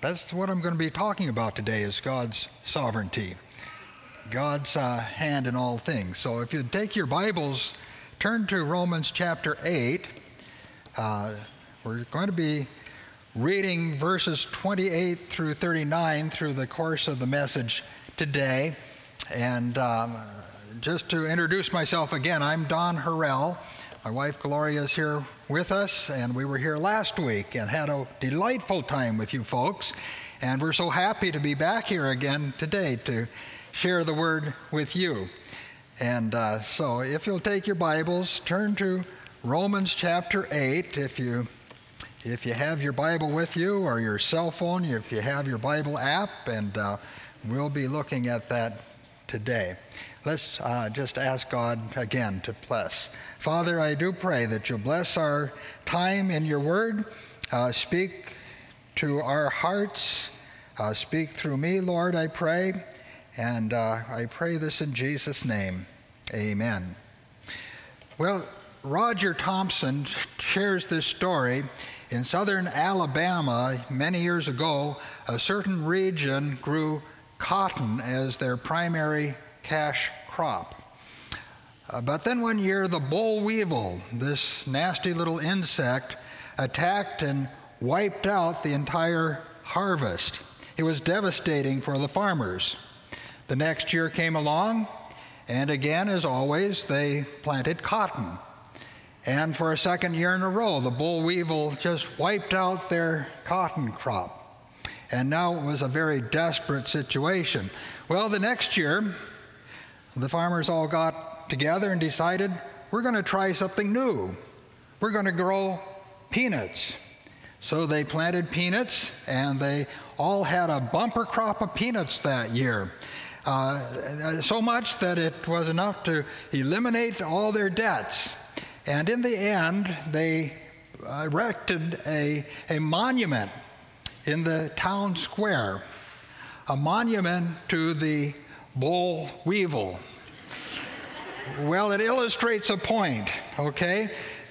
that's what I'm going to be talking about today is God's sovereignty, God's uh, hand in all things. So if you take your Bibles, turn to Romans chapter 8. Uh, we're going to be reading verses 28 through 39 through the course of the message today. And um, just to introduce myself again, I'm Don Harrell. My wife Gloria is here with us, and we were here last week and had a delightful time with you folks. And we're so happy to be back here again today to share the word with you. And uh, so, if you'll take your Bibles, turn to Romans chapter 8. If you if you have your Bible with you or your cell phone, if you have your Bible app, and uh, we'll be looking at that today. Let's uh, just ask God again to bless. Father, I do pray that you'll bless our time in your word. Uh, speak to our hearts. Uh, speak through me, Lord, I pray. And uh, I pray this in Jesus' name. Amen. Well, Roger Thompson shares this story. In southern Alabama, many years ago, a certain region grew cotton as their primary cash crop. Uh, but then one year, the boll weevil, this nasty little insect, attacked and wiped out the entire harvest. It was devastating for the farmers. The next year came along, and again, as always, they planted cotton. And for a second year in a row, the boll weevil just wiped out their cotton crop. And now it was a very desperate situation. Well, the next year, the farmers all got together and decided we're going to try something new. We're going to grow peanuts. So they planted peanuts, and they all had a bumper crop of peanuts that year. Uh, so much that it was enough to eliminate all their debts. And in the end, they erected a, a monument in the town square, a monument to the boll weevil. Well, it illustrates a point, okay?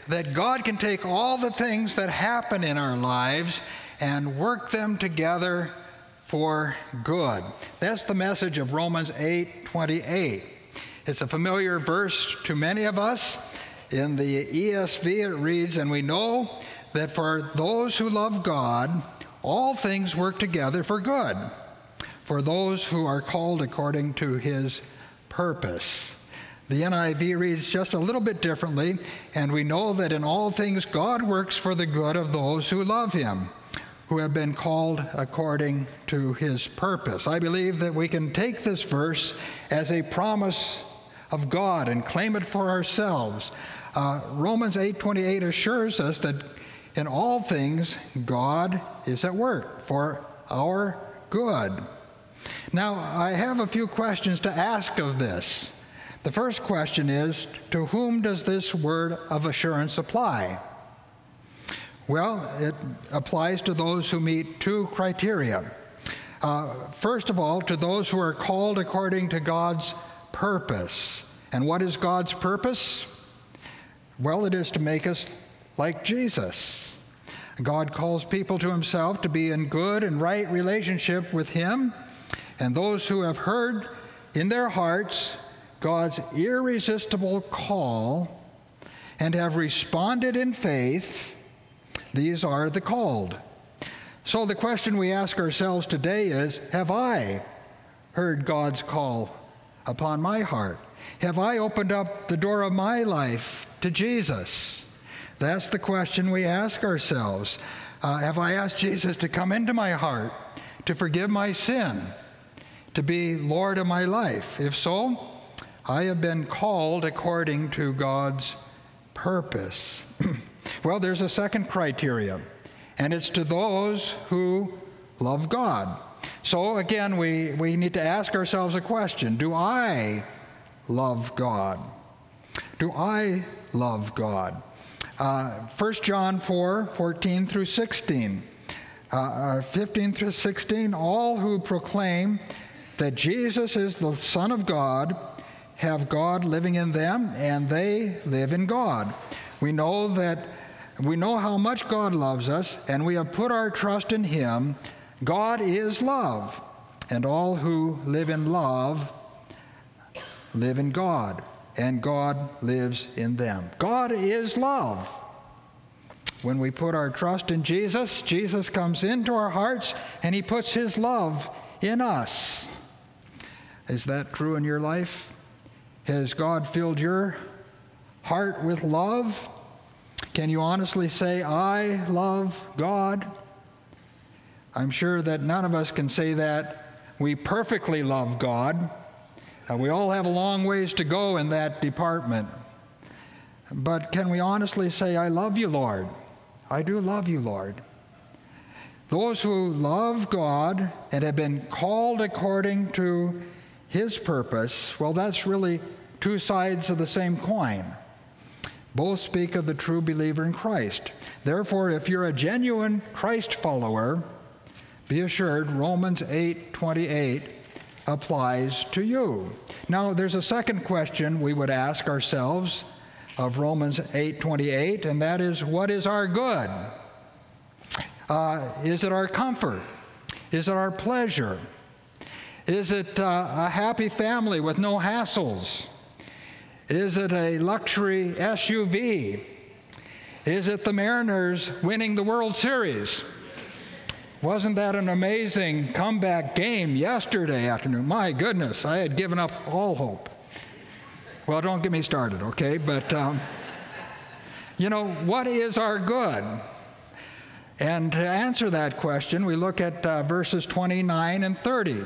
That God can take all the things that happen in our lives and work them together for good. That's the message of Romans 8 28. It's a familiar verse to many of us. In the ESV, it reads, And we know that for those who love God, all things work together for good for those who are called according to his purpose. The NIV reads just a little bit differently, and we know that in all things God works for the good of those who love him, who have been called according to his purpose. I believe that we can take this verse as a promise of God and claim it for ourselves. Uh, Romans 8:28 assures us that in all things God is at work for our good. Now, I have a few questions to ask of this. The first question is To whom does this word of assurance apply? Well, it applies to those who meet two criteria. Uh, first of all, to those who are called according to God's purpose. And what is God's purpose? Well, it is to make us like Jesus. God calls people to himself to be in good and right relationship with him and those who have heard in their hearts God's irresistible call and have responded in faith, these are the called. So the question we ask ourselves today is Have I heard God's call upon my heart? Have I opened up the door of my life to Jesus? That's the question we ask ourselves. Uh, have I asked Jesus to come into my heart, to forgive my sin? To be Lord of my life? If so, I have been called according to God's purpose. well, there's a second criteria, and it's to those who love God. So again, we, we need to ask ourselves a question Do I love God? Do I love God? Uh, 1 John 4 14 through 16. Uh, uh 15 through 16, all who proclaim that Jesus is the Son of God have God living in them and they live in God. We know that we know how much God loves us and we have put our trust in him God is love, and all who live in love live in God, and God lives in them. God is love. When we put our trust in Jesus, Jesus comes into our hearts and he puts his love in us. Is that true in your life? Has God filled your heart with love? Can you honestly say, I love God? I'm sure that none of us can say that we perfectly love God. Uh, we all have a long ways to go in that department. But can we honestly say, I love you, Lord? I do love you, Lord. Those who love God and have been called according to his purpose, well, that's really two sides of the same coin. Both speak of the true believer in Christ. Therefore, if you're a genuine Christ follower, be assured Romans 8:28 applies to you. Now, there's a second question we would ask ourselves of Romans 8:28, and that is, what is our good? Uh, is it our comfort? Is it our pleasure? Is it uh, a happy family with no hassles? Is it a luxury SUV? Is it the Mariners winning the World Series? Wasn't that an amazing comeback game yesterday afternoon? My goodness, I had given up all hope. Well, don't get me started, okay? But, um, you know, what is our good? And to answer that question, we look at uh, verses 29 and 30.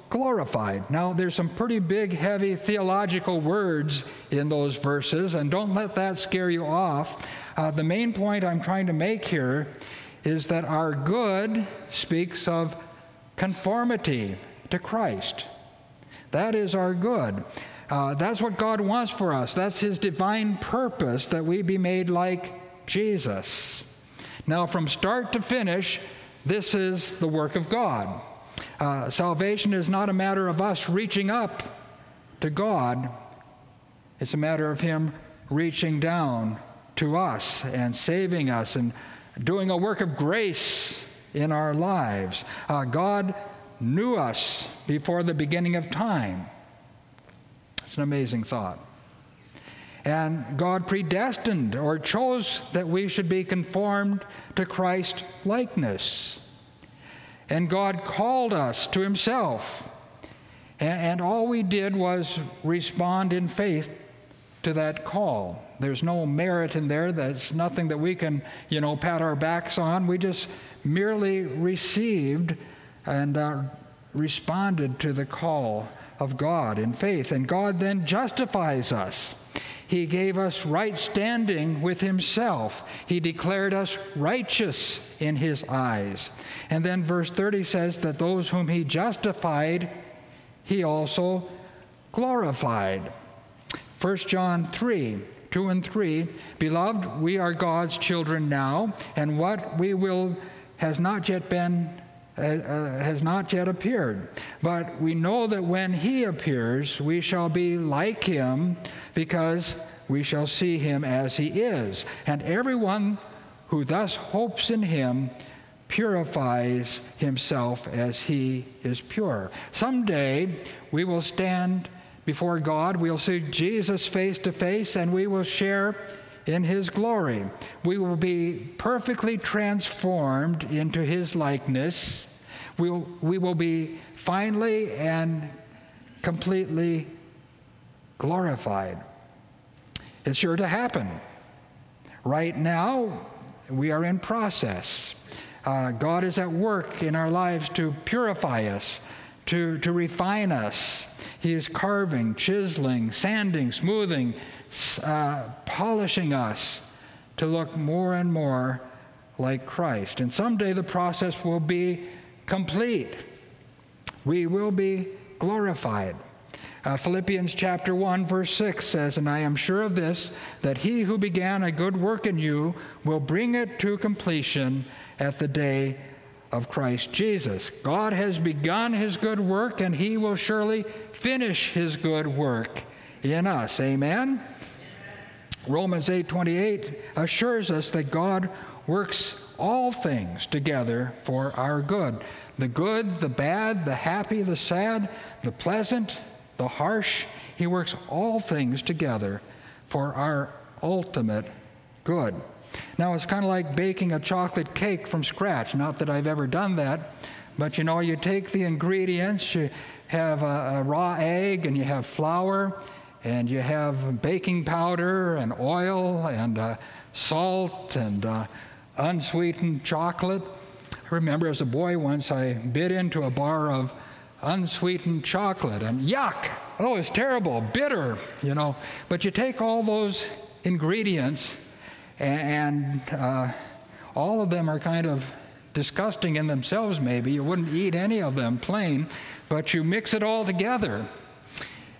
glorified. Now, there's some pretty big, heavy theological words in those verses, and don't let that scare you off. Uh, the main point I'm trying to make here is that our good speaks of conformity to Christ. That is our good. Uh, that's what God wants for us. That's His divine purpose that we be made like Jesus. Now, from start to finish, this is the work of God. Uh, salvation is not a matter of us reaching up to God, it's a matter of Him reaching down to us and saving us and doing a work of grace in our lives. Uh, God knew us before the beginning of time. It's an amazing thought. And God predestined or chose that we should be conformed to Christ likeness. And God called us to Himself. And, all we did was respond in faith to that call. There's no merit in there. There's nothing that we can, you know, pat our backs on. We just merely received and uh, responded to the call of God in faith. And God then justifies us. He gave us right standing with Himself. He declared us righteous in His eyes. And then verse 30 says that those whom He justified, He also glorified. 1 John 3 2 and 3 Beloved, we are God's children now, and what we will has not yet been Uh, uh, has not yet appeared. But we know that when he appears, we shall be like him because we shall see him as he is. And everyone who thus hopes in him purifies himself as he is pure. Someday we will stand before God, we'll see Jesus face to face, and we will share in his glory. We will be perfectly transformed into his likeness. We'll, we will be finally and completely glorified. It's sure to happen. Right now, we are in process. Uh, God is at work in our lives to purify us, to, to refine us. He is carving, chiseling, sanding, smoothing, uh, polishing us to look more and more like Christ. And someday the process will be complete. We will be glorified. Uh, Philippians chapter 1, verse 6 says, And I am sure of this, that he who began a good work in you will bring it to completion at the day of Christ Jesus. God has begun his good work, and he will surely finish his good work in us. Amen? Romans 8:28 assures us that God works all things together for our good. The good, the bad, the happy, the sad, the pleasant, the harsh, he works all things together for our ultimate good. Now, it's kind of like baking a chocolate cake from scratch. Not that I've ever done that, but you know, you take the ingredients, you have a, a raw egg, and you have flour, and you have baking powder, and oil, and uh, salt, and uh, unsweetened chocolate. Remember as a boy once I bit into a bar of unsweetened chocolate, and yuck! Oh, it's terrible, bitter, you know. But you take all those ingredients and uh, all of them are kind of disgusting in themselves, maybe. You wouldn't eat any of them plain, but you mix it all together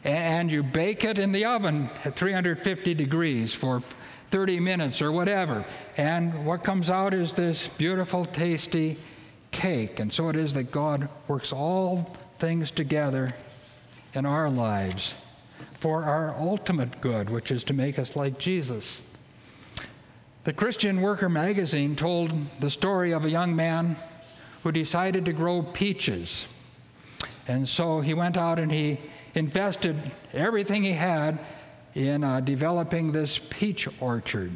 and you bake it in the oven at 350 degrees for 30 minutes or whatever. And what comes out is this beautiful, tasty cake. And so it is that God works all things together in our lives for our ultimate good, which is to make us like Jesus. The Christian Worker magazine told the story of a young man who decided to grow peaches. And so he went out and he invested everything he had in uh, developing this peach orchard.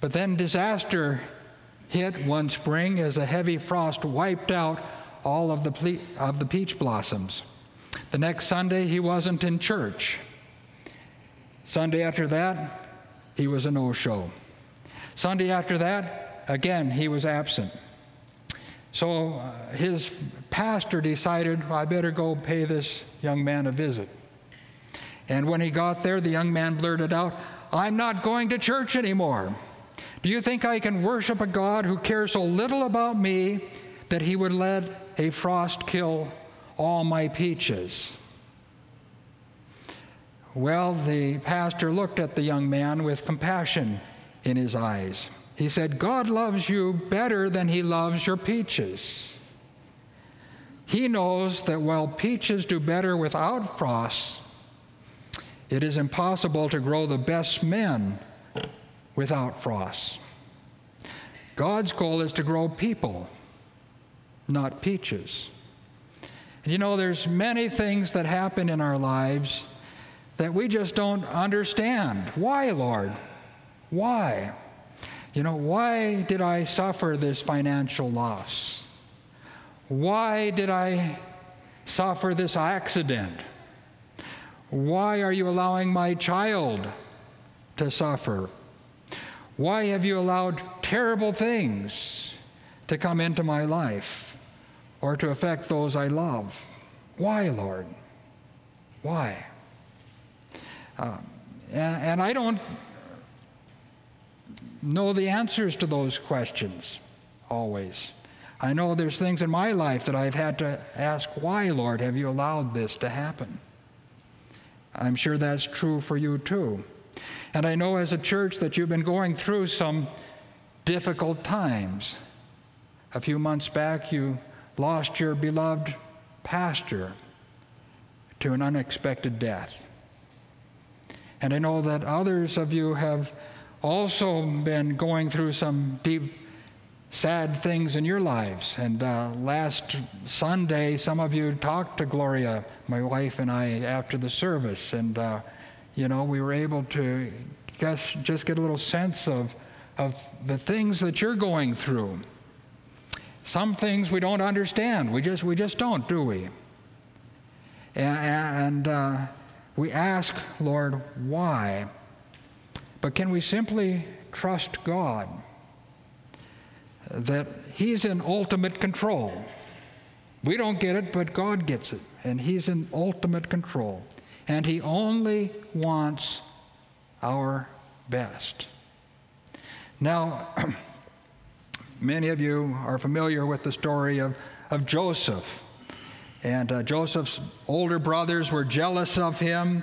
But then disaster hit one spring as a heavy frost wiped out all of the, ple- of the peach blossoms. The next Sunday, he wasn't in church. Sunday after that, he was a no show. Sunday after that, again, he was absent. So uh, his pastor decided, well, I better go pay this young man a visit. And when he got there, the young man blurted out, I'm not going to church anymore. Do you think I can worship a God who cares so little about me that he would let a frost kill all my peaches? Well, the pastor looked at the young man with compassion in his eyes. He said, God loves you better than he loves your peaches. He knows that while peaches do better without frost, it is impossible to grow the best men without frost. God's goal is to grow people, not peaches. You know, there's many things that happen in our lives that we just don't understand. Why, Lord? Why? You know, why did I suffer this financial loss? Why did I suffer this accident? Why are you allowing my child to suffer? Why have you allowed terrible things to come into my life or to affect those I love? Why, Lord? Why? Um, and, and I don't know the answers to those questions always. I know there's things in my life that I've had to ask, why, Lord, have you allowed this to happen? I'm sure that's true for you too. And I know as a church that you've been going through some difficult times. A few months back, you lost your beloved pastor to an unexpected death. And I know that others of you have also been going through some deep, sad things in your lives. And uh, last Sunday, some of you talked to Gloria, my wife and I, after the service. And, uh, you know, we were able to guess, just get a little sense of, of the things that you're going through. Some things we don't understand. We just, we just don't, do we? And, uh, we ask, Lord, why? But can we simply trust God that He's in ultimate control? We don't get it, but God gets it, and He's in ultimate control. And He only wants our best. Now, many of you are familiar with the story of, of Joseph. And uh, Joseph's older brothers were jealous of him,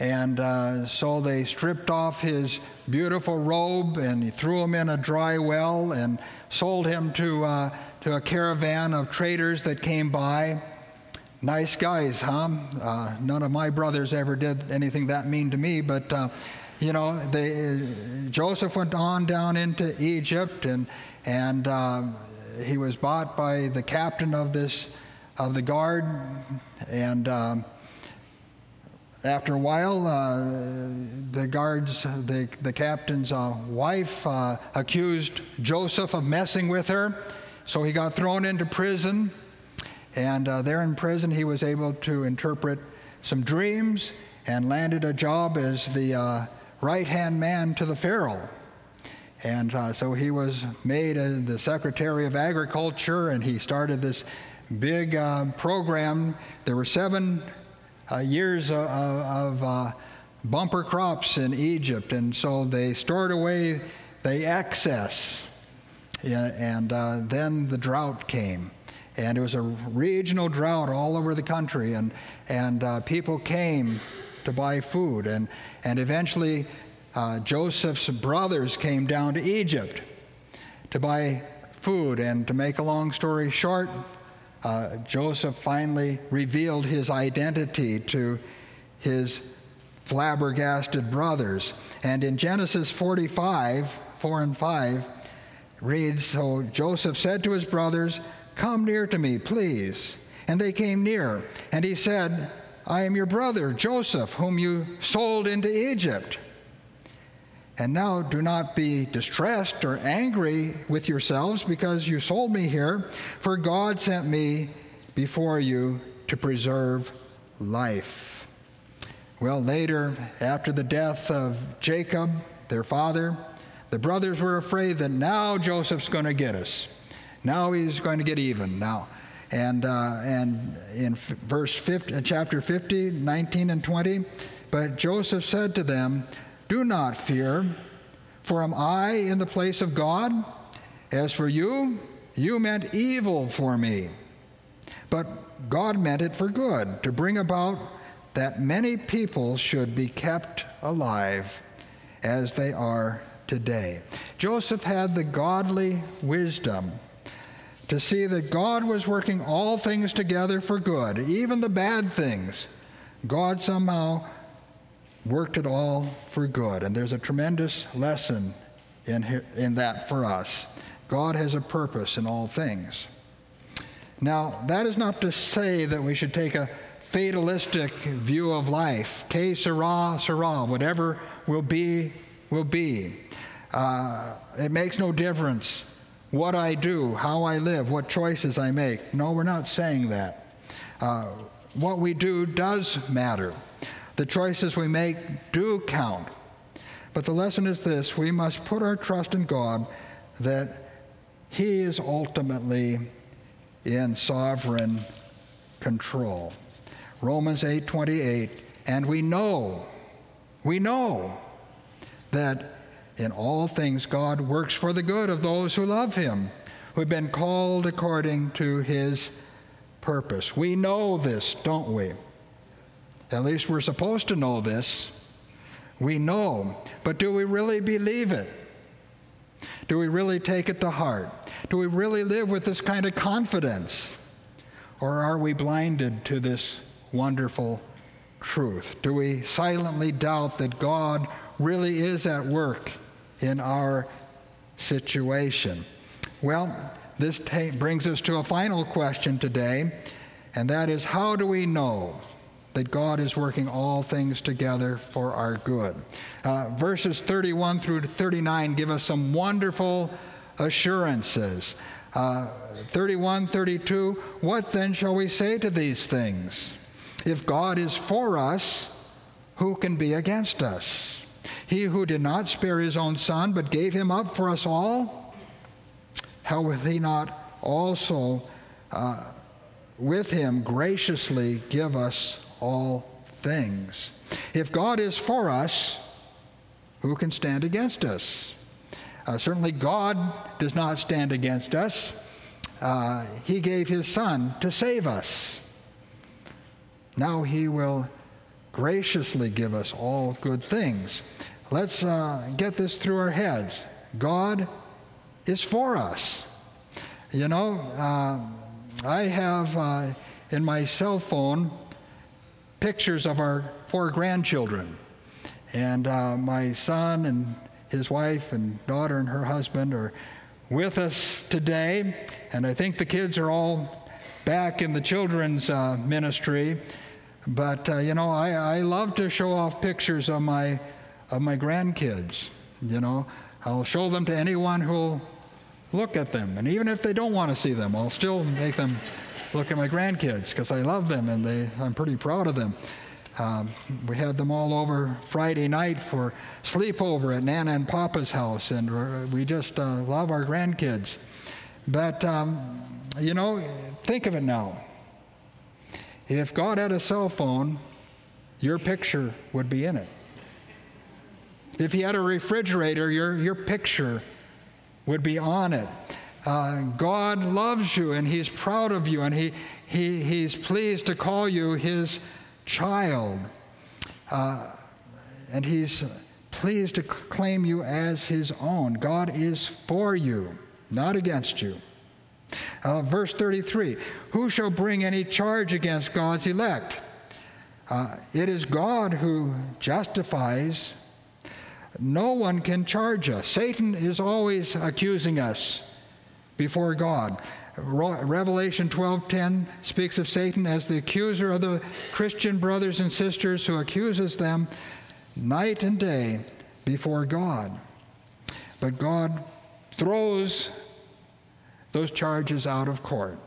and uh, so they stripped off his beautiful robe and threw him in a dry well and sold him to, uh, to a caravan of traders that came by. Nice guys, huh? Uh, none of my brothers ever did anything that mean to me, but uh, you know, they, Joseph went on down into Egypt, and and uh, he was bought by the captain of this of the guard, and. Um, after a while, uh, the guards, the, the captain's uh, wife, uh, accused Joseph of messing with her. So he got thrown into prison. And uh, there in prison, he was able to interpret some dreams and landed a job as the uh, right hand man to the Pharaoh. And uh, so he was made the Secretary of Agriculture, and he started this big program. There were seven years of, of uh, bumper crops in Egypt, and so they stored away the excess. and uh, then the drought came. And it was a regional drought all over the country, and and uh, people came to buy food, and and eventually uh, Joseph's brothers came down to Egypt to buy food, and to make a long story short, uh, Joseph finally revealed his identity to his flabbergasted brothers, and in Genesis 45, 4 and 5 reads, so Joseph said to his brothers. Come near to me, please. And they came near. And he said, I am your brother, Joseph, whom you sold into Egypt. And now do not be distressed or angry with yourselves because you sold me here, for God sent me before you to preserve life. Well, later, after the death of Jacob, their father, the brothers were afraid that now Joseph's going to get us. Now he's going to get even now. And, uh, and in f- verse 50, chapter 50, 19 and 20, but Joseph said to them, Do not fear, for am I in the place of God? As for you, you meant evil for me. But God meant it for good, to bring about that many people should be kept alive as they are today. Joseph had the godly wisdom to see that God was working all things together for good, even the bad things. God somehow worked it all for good. And there's a tremendous lesson in, in that for us. God has a purpose in all things. Now, that is not to say that we should take a fatalistic view of life. Que sera, sera. Whatever will be, will be. Uh, it makes no difference what I do, how I live, what choices I make. No, we're not saying that. Uh, what we do does matter. The choices we make do count. But the lesson is this we must put our trust in God that He is ultimately in sovereign control. Romans 8:28 and we know we know that in all things, God works for the good of those who love Him, who've been called according to His purpose. We know this, don't we? At least we're supposed to know this. We know. But do we really believe it? Do we really take it to heart? Do we really live with this kind of confidence? Or are we blinded to this wonderful truth? Do we silently doubt that God really is at work in our situation? Well, this brings us to a final question today, and that is how do we know that God is working all things together for our good? Uh, verses 31 through 39 give us some wonderful assurances. Uh, 31, 32, what then shall we say to these things? If God is for us, who can be against us? He who did not spare his own son, but gave him up for us all, how will he not also uh, with him graciously give us all things? If God is for us, who can stand against us? Uh, certainly, God does not stand against us. Uh, he gave his son to save us. now he will graciously give us all good things. Let's uh, get this through our heads. God is for us. You know, uh, I have uh, in my cell phone pictures of our four grandchildren. And uh, my son and his wife and daughter and her husband are with us today. And I think the kids are all back in the children's uh, ministry. But, uh, you know, I, I love to show off pictures of my, of my grandkids. You know, I'll show them to anyone who'll look at them. And even if they don't want to see them, I'll still make them look at my grandkids because I love them and they, I'm pretty proud of them. Um, we had them all over Friday night for sleepover at Nana and Papa's house, and we just uh, love our grandkids. But, um, you know, think of it now. If God had a cell phone, your picture would be in it. If He had a refrigerator, your, your picture would be on it. Uh, God loves you and He's proud of you and he, he, He's pleased to call you His child. Uh, and He's pleased to claim you as His own. God is for you, not against you. Uh, verse 33 Who shall bring any charge against God's elect? Uh, it is God who justifies. No one can charge us. Satan is always accusing us before God. Revelation 12:10 speaks of Satan as the accuser of the Christian brothers and sisters who accuses them night and day before God. But God throws those charges out of court.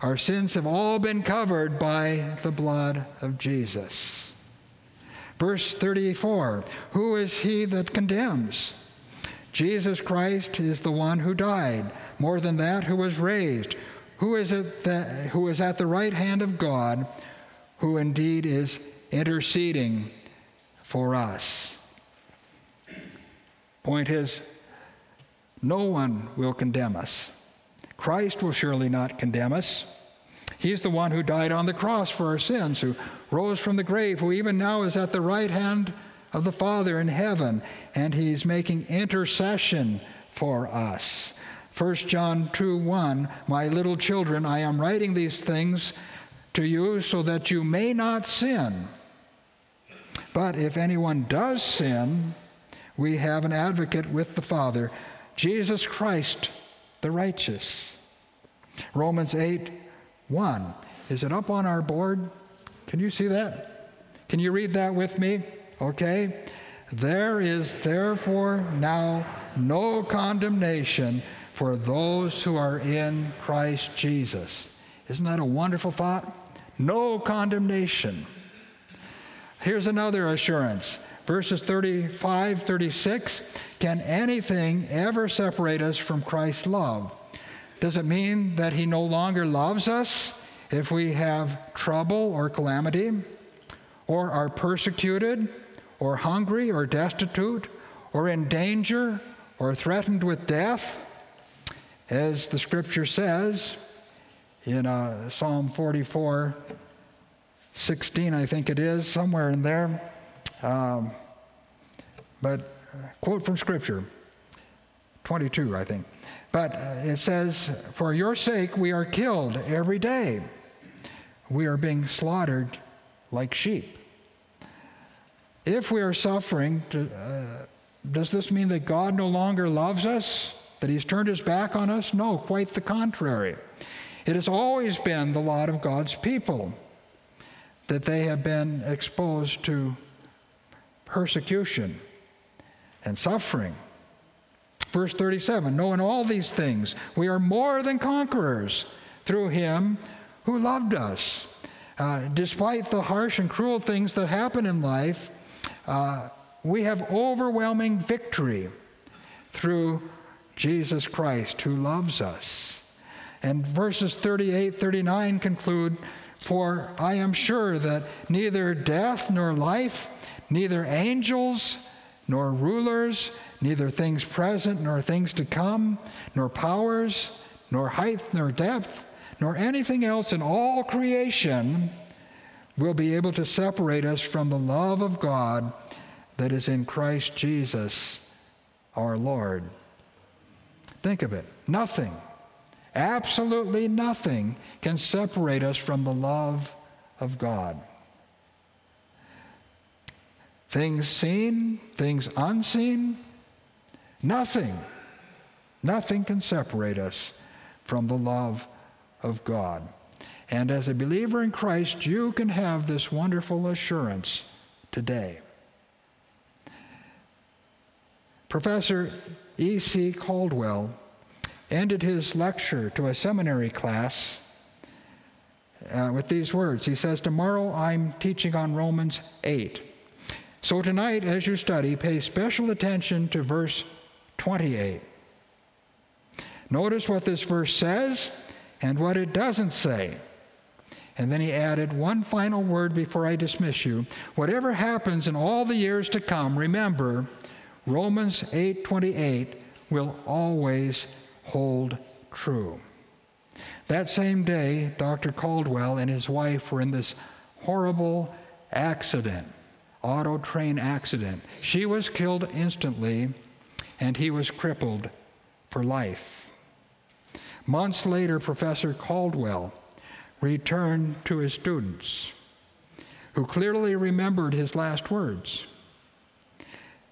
Our sins have all been covered by the blood of Jesus. Verse 34 Who is he that condemns? Jesus Christ is the one who died more than that, who was raised, who is, at the, who is at the right hand of God, who indeed is interceding for us. Point is, no one will condemn us. Christ will surely not condemn us. He's the one who died on the cross for our sins, who rose from the grave, who even now is at the right hand of the Father in heaven, and he's making intercession for us. 1 John 2 1, My little children, I am writing these things to you so that you may not sin. But if anyone does sin, we have an advocate with the Father, Jesus Christ the righteous. Romans 8 1. Is it up on our board? Can you see that? Can you read that with me? Okay. There is therefore now no condemnation for those who are in Christ Jesus. Isn't that a wonderful thought? No condemnation. Here's another assurance. Verses 35, 36. Can anything ever separate us from Christ's love? Does it mean that he no longer loves us if we have trouble or calamity, or are persecuted, or hungry, or destitute, or in danger, or threatened with death? As the scripture says in uh, Psalm 44, 16, I think it is, somewhere in there. Um, but quote from scripture, 22, I think. But it says, For your sake we are killed every day. We are being slaughtered like sheep. If we are suffering, uh, does this mean that God no longer loves us? That he's turned his back on us? No, quite the contrary. It has always been the lot of God's people that they have been exposed to persecution and suffering. Verse 37 Knowing all these things, we are more than conquerors through him who loved us. Uh, despite the harsh and cruel things that happen in life, uh, we have overwhelming victory through Jesus Christ who loves us. And verses 38, 39 conclude For I am sure that neither death nor life, neither angels nor rulers, neither things present nor things to come, nor powers, nor height nor depth, nor anything else in all creation will be able to separate us from the love of God that is in Christ Jesus our Lord. Think of it. Nothing, absolutely nothing, can separate us from the love of God. Things seen, things unseen, nothing, nothing can separate us from the love of God. And as a believer in Christ, you can have this wonderful assurance today. Professor E.C. Caldwell ended his lecture to a seminary class uh, with these words. He says, Tomorrow I'm teaching on Romans 8. So tonight, as you study, pay special attention to verse 28. Notice what this verse says and what it doesn't say. And then he added one final word before I dismiss you. Whatever happens in all the years to come, remember, Romans 8:28 will always hold true. That same day, Dr. Caldwell and his wife were in this horrible accident, auto train accident. She was killed instantly, and he was crippled for life. Months later, Professor Caldwell returned to his students, who clearly remembered his last words.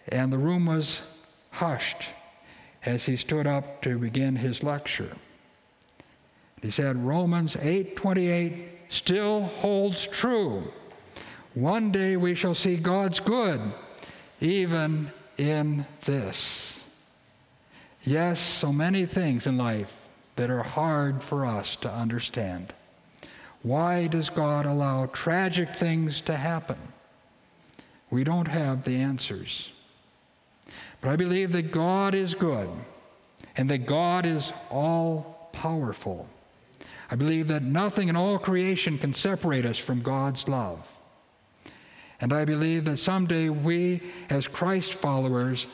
And the room was hushed as he stood up to begin his lecture. He said, Romans 8:28 still holds true. One day we shall see God's good, even in this. Yes, so many things in life that are hard for us to understand. Why does God allow tragic things to happen? We don't have the answers. But I believe that God is good and that God is all powerful. I believe that nothing in all creation can separate us from God's love. And I believe that someday we, as Christ followers,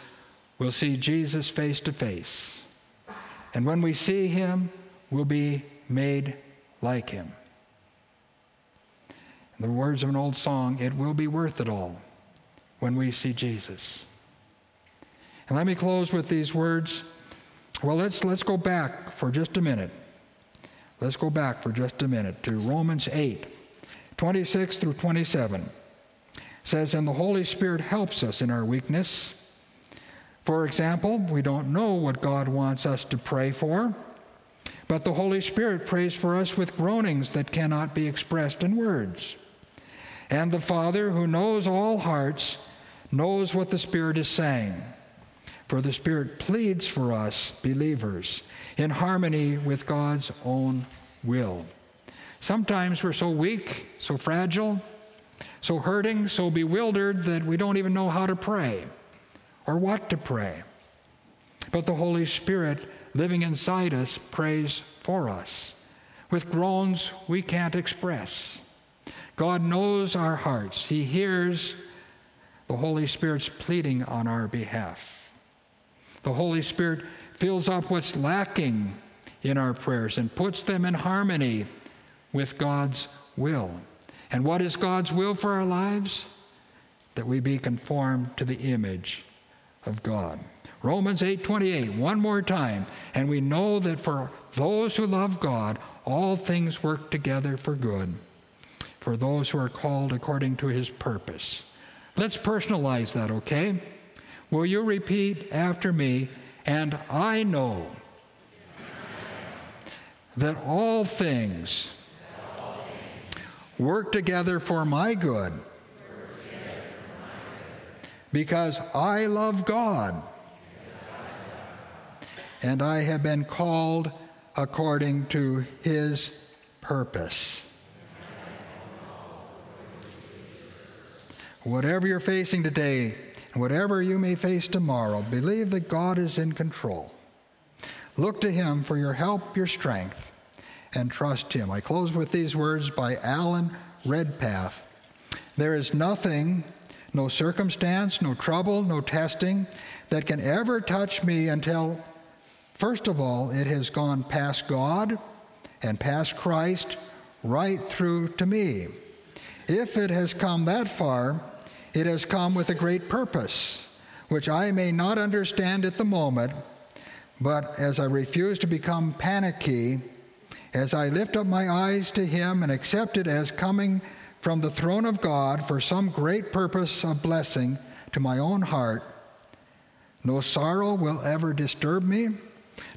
will see Jesus face to face. And when we see him, we'll be made like him. In the words of an old song, it will be worth it all when we see Jesus. And let me close with these words. Well, let's, let's go back for just a minute. Let's go back for just a minute to Romans 8, 26 through 27. It says, And the Holy Spirit helps us in our weakness. For example, we don't know what God wants us to pray for, but the Holy Spirit prays for us with groanings that cannot be expressed in words. And the Father, who knows all hearts, knows what the Spirit is saying. For the Spirit pleads for us, believers, in harmony with God's own will. Sometimes we're so weak, so fragile, so hurting, so bewildered that we don't even know how to pray or what to pray. But the Holy Spirit living inside us prays for us with groans we can't express. God knows our hearts. He hears the Holy Spirit's pleading on our behalf. The Holy Spirit fills up what's lacking in our prayers and puts them in harmony with God's will. And what is God's will for our lives? That we be conformed to the image of God. Romans 8:28 one more time and we know that for those who love God all things work together for good for those who are called according to his purpose. Let's personalize that, okay? Will you repeat after me? And I know that all things work together for my good because I love God and I have been called according to his purpose. Whatever you're facing today, whatever you may face tomorrow, believe that God is in control. Look to Him for your help, your strength, and trust Him. I close with these words by Alan Redpath There is nothing, no circumstance, no trouble, no testing that can ever touch me until, first of all, it has gone past God and past Christ right through to me. If it has come that far, it has come with a great purpose, which I may not understand at the moment, but as I refuse to become panicky, as I lift up my eyes to Him and accept it as coming from the throne of God for some great purpose of blessing to my own heart, no sorrow will ever disturb me,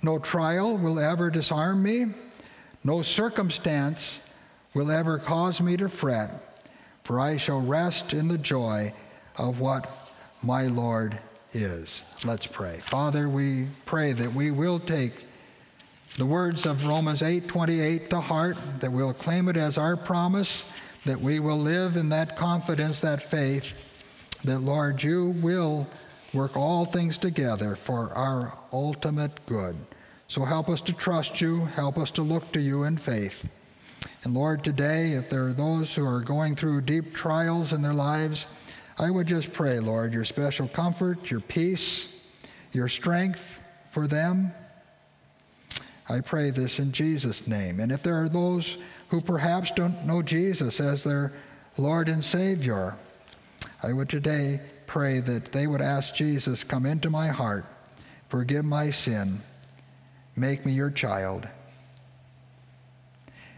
no trial will ever disarm me, no circumstance will ever cause me to fret, for I shall rest in the joy of what my Lord is. Let's pray. Father, we pray that we will take the words of Romans 8:28 to heart, that we'll claim it as our promise, that we will live in that confidence, that faith, that Lord, you will work all things together for our ultimate good. So help us to trust you, help us to look to you in faith. And Lord, today, if there are those who are going through deep trials in their lives, I would just pray, Lord, your special comfort, your peace, your strength for them. I pray this in Jesus' name. And if there are those who perhaps don't know Jesus as their Lord and Savior, I would today pray that they would ask Jesus, Come into my heart, forgive my sin, make me your child.